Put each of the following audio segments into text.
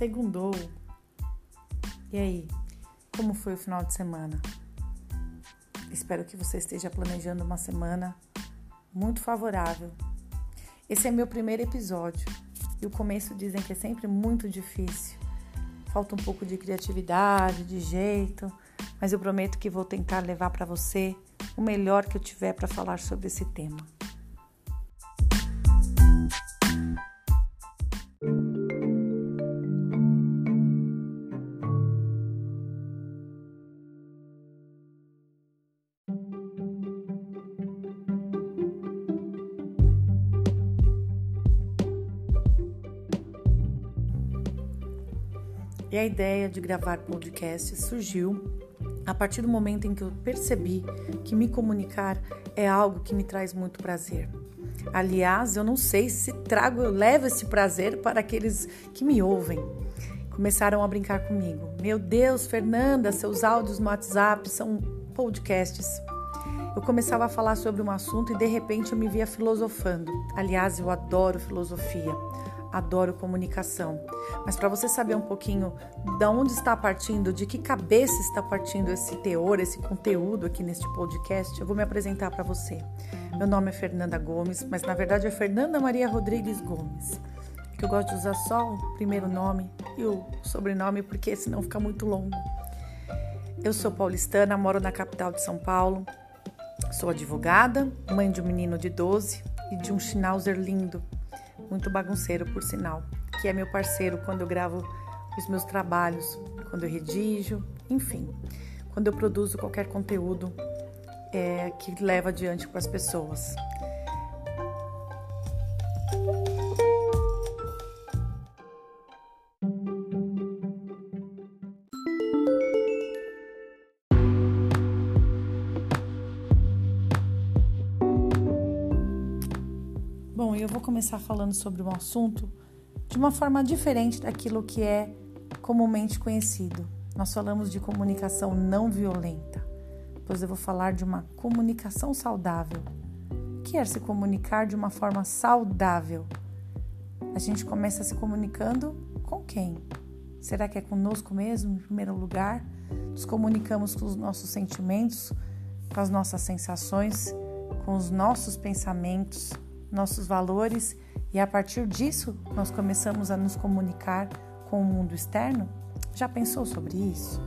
Segundou. E aí, como foi o final de semana? Espero que você esteja planejando uma semana muito favorável. Esse é meu primeiro episódio e o começo dizem que é sempre muito difícil. Falta um pouco de criatividade, de jeito, mas eu prometo que vou tentar levar para você o melhor que eu tiver para falar sobre esse tema. E a ideia de gravar podcast surgiu a partir do momento em que eu percebi que me comunicar é algo que me traz muito prazer. Aliás, eu não sei se trago, eu levo esse prazer para aqueles que me ouvem. Começaram a brincar comigo. Meu Deus, Fernanda, seus áudios no WhatsApp são podcasts. Eu começava a falar sobre um assunto e de repente eu me via filosofando. Aliás, eu adoro filosofia adoro comunicação. Mas para você saber um pouquinho de onde está partindo, de que cabeça está partindo esse teor, esse conteúdo aqui neste podcast, eu vou me apresentar para você. Meu nome é Fernanda Gomes, mas na verdade é Fernanda Maria Rodrigues Gomes. Que eu gosto de usar só o primeiro nome e o sobrenome, porque senão fica muito longo. Eu sou paulistana, moro na capital de São Paulo. Sou advogada, mãe de um menino de 12 e de um schnauzer lindo muito bagunceiro, por sinal, que é meu parceiro quando eu gravo os meus trabalhos, quando eu redijo, enfim, quando eu produzo qualquer conteúdo é, que leva adiante para as pessoas. Começar falando sobre um assunto de uma forma diferente daquilo que é comumente conhecido. Nós falamos de comunicação não violenta, pois eu vou falar de uma comunicação saudável. Que é se comunicar de uma forma saudável? A gente começa se comunicando com quem? Será que é conosco mesmo, em primeiro lugar? Nos comunicamos com os nossos sentimentos, com as nossas sensações, com os nossos pensamentos nossos valores e a partir disso nós começamos a nos comunicar com o mundo externo? Já pensou sobre isso?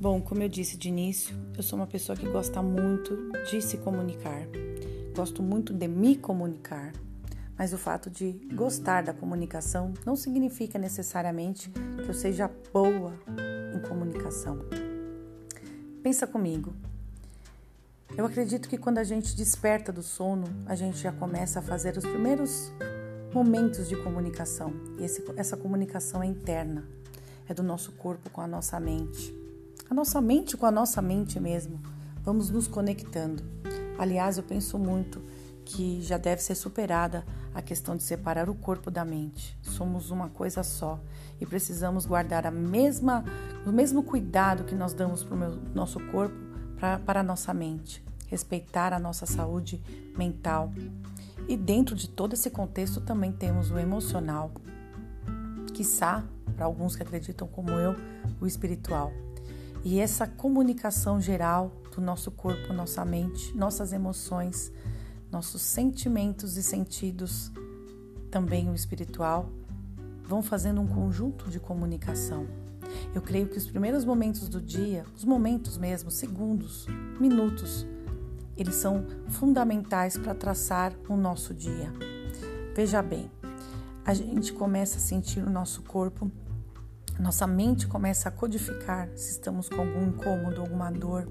Bom, como eu disse de início, eu sou uma pessoa que gosta muito de se comunicar. Gosto muito de me comunicar mas o fato de gostar da comunicação não significa necessariamente que eu seja boa em comunicação. Pensa comigo. Eu acredito que quando a gente desperta do sono, a gente já começa a fazer os primeiros momentos de comunicação. E esse, essa comunicação é interna, é do nosso corpo com a nossa mente. A nossa mente com a nossa mente mesmo. Vamos nos conectando. Aliás, eu penso muito que já deve ser superada a questão de separar o corpo da mente. Somos uma coisa só e precisamos guardar a mesma, o mesmo cuidado que nós damos para o nosso corpo pra, para a nossa mente, respeitar a nossa saúde mental. E dentro de todo esse contexto também temos o emocional, quiçá, para alguns que acreditam como eu, o espiritual. E essa comunicação geral do nosso corpo, nossa mente, nossas emoções, nossos sentimentos e sentidos, também o espiritual, vão fazendo um conjunto de comunicação. Eu creio que os primeiros momentos do dia, os momentos mesmo, segundos, minutos, eles são fundamentais para traçar o nosso dia. Veja bem, a gente começa a sentir o nosso corpo, nossa mente começa a codificar se estamos com algum incômodo, alguma dor,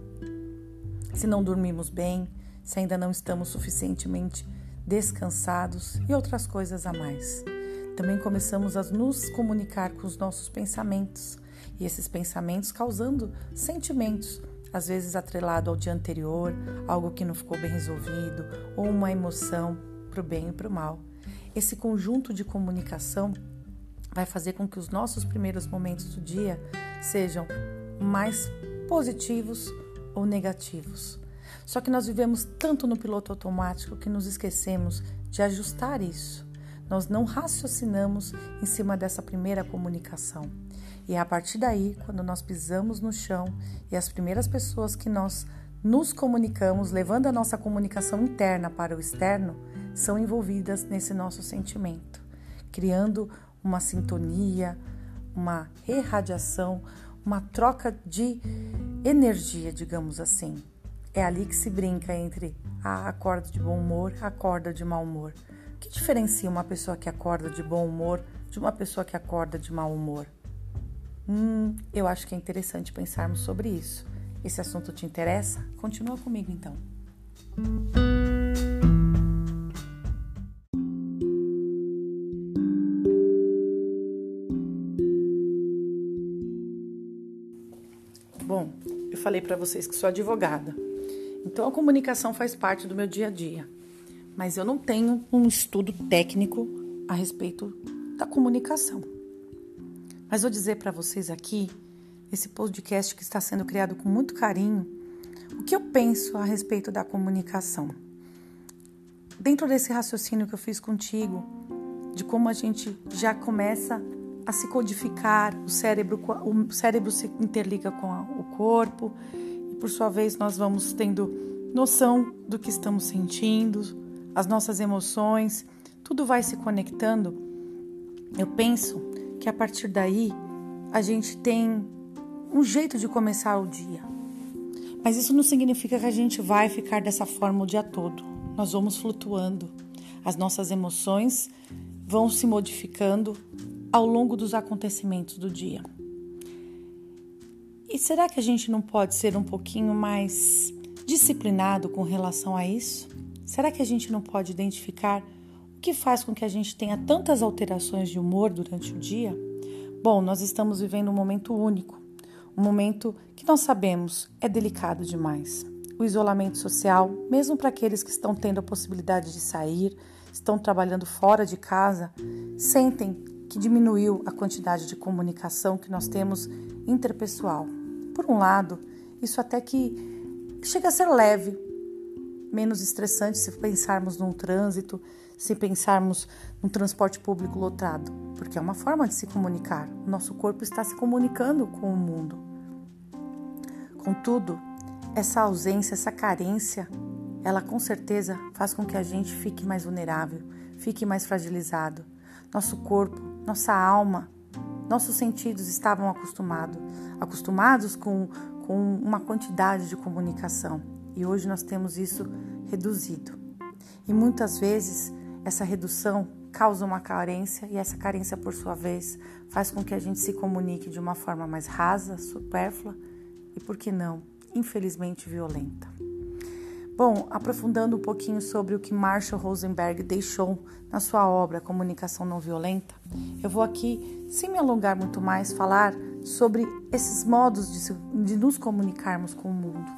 se não dormimos bem, se ainda não estamos suficientemente descansados e outras coisas a mais. Também começamos a nos comunicar com os nossos pensamentos e esses pensamentos causando sentimentos, às vezes atrelado ao dia anterior, algo que não ficou bem resolvido ou uma emoção para o bem e para o mal. Esse conjunto de comunicação vai fazer com que os nossos primeiros momentos do dia sejam mais positivos ou negativos. Só que nós vivemos tanto no piloto automático que nos esquecemos de ajustar isso. Nós não raciocinamos em cima dessa primeira comunicação. E é a partir daí, quando nós pisamos no chão e as primeiras pessoas que nós nos comunicamos, levando a nossa comunicação interna para o externo, são envolvidas nesse nosso sentimento, criando uma sintonia, uma irradiação, uma troca de energia, digamos assim. É ali que se brinca entre a acorda de bom humor acorda de mau humor. O que diferencia uma pessoa que acorda de bom humor de uma pessoa que acorda de mau humor? Hum, eu acho que é interessante pensarmos sobre isso. Esse assunto te interessa? Continua comigo então. Bom, eu falei para vocês que sou advogada. Então a comunicação faz parte do meu dia a dia. Mas eu não tenho um estudo técnico a respeito da comunicação. Mas vou dizer para vocês aqui, esse podcast que está sendo criado com muito carinho, o que eu penso a respeito da comunicação. Dentro desse raciocínio que eu fiz contigo, de como a gente já começa a se codificar, o cérebro, o cérebro se interliga com o corpo, por sua vez nós vamos tendo noção do que estamos sentindo, as nossas emoções, tudo vai se conectando. Eu penso que a partir daí a gente tem um jeito de começar o dia. Mas isso não significa que a gente vai ficar dessa forma o dia todo. Nós vamos flutuando. As nossas emoções vão se modificando ao longo dos acontecimentos do dia. E será que a gente não pode ser um pouquinho mais disciplinado com relação a isso? Será que a gente não pode identificar que faz com que a gente tenha tantas alterações de humor durante o dia? Bom, nós estamos vivendo um momento único, um momento que nós sabemos é delicado demais. O isolamento social, mesmo para aqueles que estão tendo a possibilidade de sair, estão trabalhando fora de casa, sentem que diminuiu a quantidade de comunicação que nós temos interpessoal. Por um lado, isso até que chega a ser leve, menos estressante se pensarmos num trânsito, se pensarmos num transporte público lotado, porque é uma forma de se comunicar. O nosso corpo está se comunicando com o mundo. Contudo, essa ausência, essa carência, ela com certeza faz com que a gente fique mais vulnerável, fique mais fragilizado. Nosso corpo, nossa alma, nossos sentidos estavam acostumados, acostumados com, com uma quantidade de comunicação. E hoje nós temos isso reduzido. E muitas vezes essa redução causa uma carência e essa carência, por sua vez, faz com que a gente se comunique de uma forma mais rasa, supérflua e, por que não, infelizmente violenta. Bom, aprofundando um pouquinho sobre o que Marshall Rosenberg deixou na sua obra Comunicação Não Violenta, eu vou aqui, sem me alongar muito mais, falar sobre esses modos de, se, de nos comunicarmos com o mundo.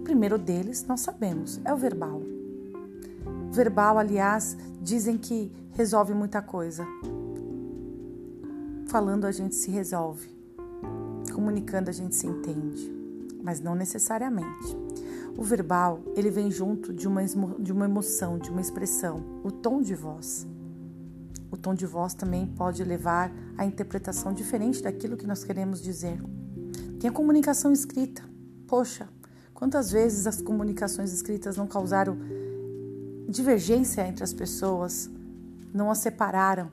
O primeiro deles, nós sabemos, é o verbal verbal, aliás, dizem que resolve muita coisa. Falando a gente se resolve, comunicando a gente se entende, mas não necessariamente. O verbal, ele vem junto de uma, de uma emoção, de uma expressão, o tom de voz. O tom de voz também pode levar a interpretação diferente daquilo que nós queremos dizer. Tem a comunicação escrita. Poxa, quantas vezes as comunicações escritas não causaram divergência entre as pessoas, não as separaram.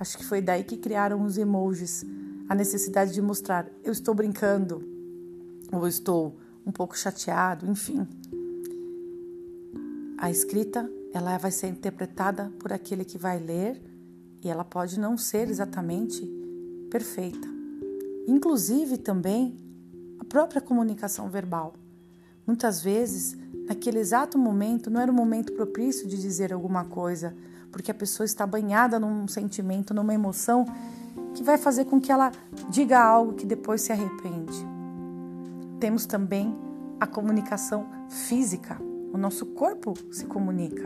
Acho que foi daí que criaram os emojis, a necessidade de mostrar eu estou brincando ou estou um pouco chateado, enfim. A escrita, ela vai ser interpretada por aquele que vai ler e ela pode não ser exatamente perfeita. Inclusive também a própria comunicação verbal. Muitas vezes naquele exato momento não era o momento propício de dizer alguma coisa, porque a pessoa está banhada num sentimento, numa emoção que vai fazer com que ela diga algo que depois se arrepende. Temos também a comunicação física. O nosso corpo se comunica.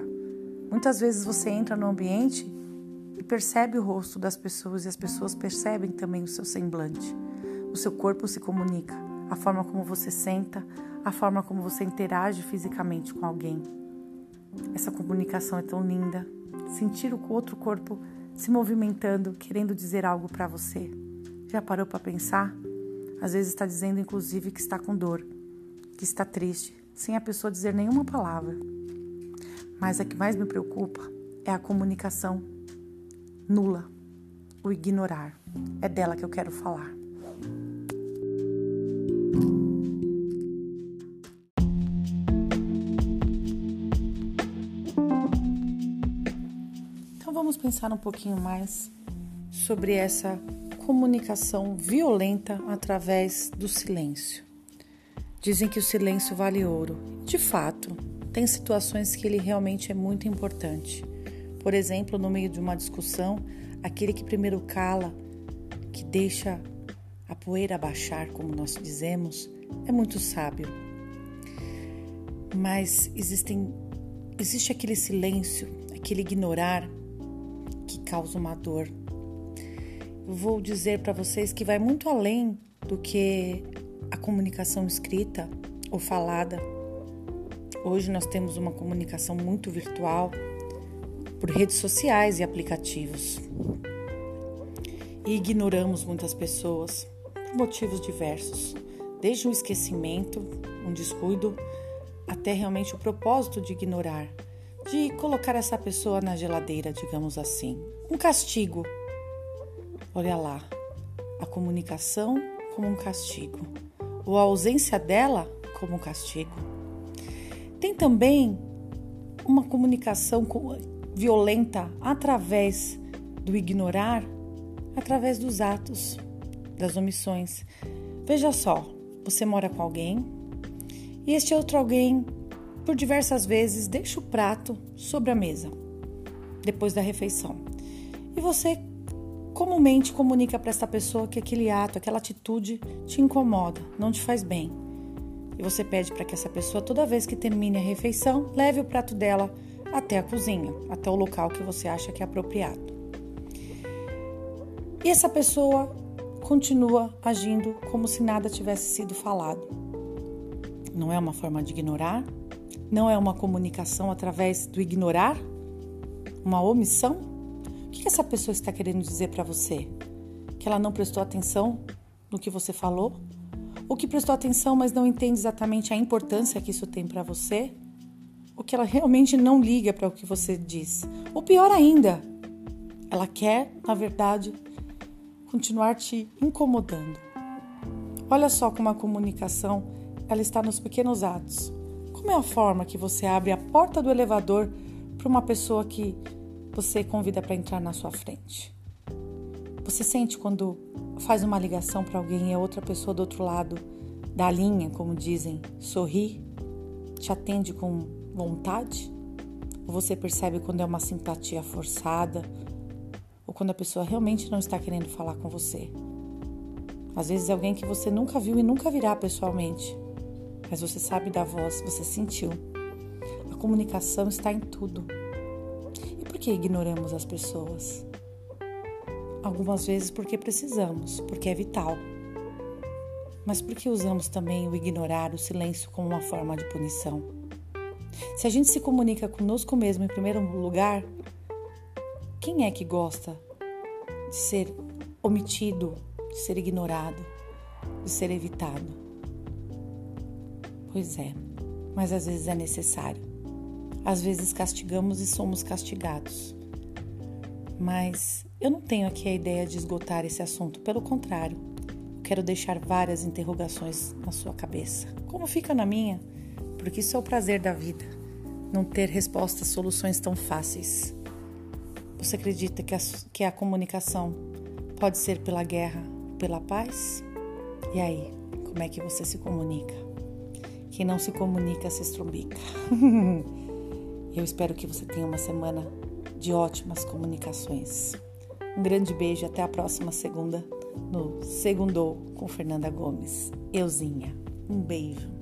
Muitas vezes você entra no ambiente e percebe o rosto das pessoas e as pessoas percebem também o seu semblante. O seu corpo se comunica a forma como você senta, a forma como você interage fisicamente com alguém. Essa comunicação é tão linda. Sentir o outro corpo se movimentando, querendo dizer algo para você. Já parou para pensar? Às vezes está dizendo, inclusive, que está com dor, que está triste, sem a pessoa dizer nenhuma palavra. Mas a que mais me preocupa é a comunicação nula, o ignorar. É dela que eu quero falar. Então vamos pensar um pouquinho mais sobre essa comunicação violenta através do silêncio. Dizem que o silêncio vale ouro. De fato, tem situações que ele realmente é muito importante. Por exemplo, no meio de uma discussão, aquele que primeiro cala, que deixa a poeira baixar, como nós dizemos, é muito sábio. Mas existem, existe aquele silêncio, aquele ignorar que causa uma dor. Vou dizer para vocês que vai muito além do que a comunicação escrita ou falada. Hoje nós temos uma comunicação muito virtual por redes sociais e aplicativos. E ignoramos muitas pessoas por motivos diversos, desde um esquecimento, um descuido, até realmente o propósito de ignorar, de colocar essa pessoa na geladeira, digamos assim. Um castigo. Olha lá, a comunicação como um castigo, ou a ausência dela como um castigo. Tem também uma comunicação violenta através do ignorar, através dos atos, das omissões. Veja só, você mora com alguém e este outro alguém, por diversas vezes, deixa o prato sobre a mesa depois da refeição. E você comumente comunica para essa pessoa que aquele ato, aquela atitude te incomoda, não te faz bem. E você pede para que essa pessoa, toda vez que termine a refeição, leve o prato dela até a cozinha, até o local que você acha que é apropriado. E essa pessoa continua agindo como se nada tivesse sido falado. Não é uma forma de ignorar? Não é uma comunicação através do ignorar? Uma omissão? Que essa pessoa está querendo dizer para você? Que ela não prestou atenção no que você falou? Ou que prestou atenção, mas não entende exatamente a importância que isso tem para você? o que ela realmente não liga para o que você diz. Ou pior ainda, ela quer, na verdade, continuar te incomodando. Olha só como a comunicação ela está nos pequenos atos. Como é a forma que você abre a porta do elevador para uma pessoa que você convida para entrar na sua frente? Você sente quando faz uma ligação para alguém e a outra pessoa do outro lado da linha, como dizem, sorri, te atende com vontade? Ou você percebe quando é uma simpatia forçada? Ou quando a pessoa realmente não está querendo falar com você? Às vezes é alguém que você nunca viu e nunca virá pessoalmente, mas você sabe da voz, você sentiu. A comunicação está em tudo. Que ignoramos as pessoas? Algumas vezes porque precisamos, porque é vital. Mas por que usamos também o ignorar, o silêncio como uma forma de punição? Se a gente se comunica conosco mesmo em primeiro lugar, quem é que gosta de ser omitido, de ser ignorado, de ser evitado? Pois é, mas às vezes é necessário. Às vezes castigamos e somos castigados. Mas eu não tenho aqui a ideia de esgotar esse assunto, pelo contrário, quero deixar várias interrogações na sua cabeça, como fica na minha porque isso é o prazer da vida, não ter respostas, soluções tão fáceis. Você acredita que a, que a comunicação pode ser pela guerra, pela paz? E aí, como é que você se comunica? Quem não se comunica se estrumbica. Eu espero que você tenha uma semana de ótimas comunicações. Um grande beijo até a próxima segunda no Segundou com Fernanda Gomes. Euzinha. Um beijo.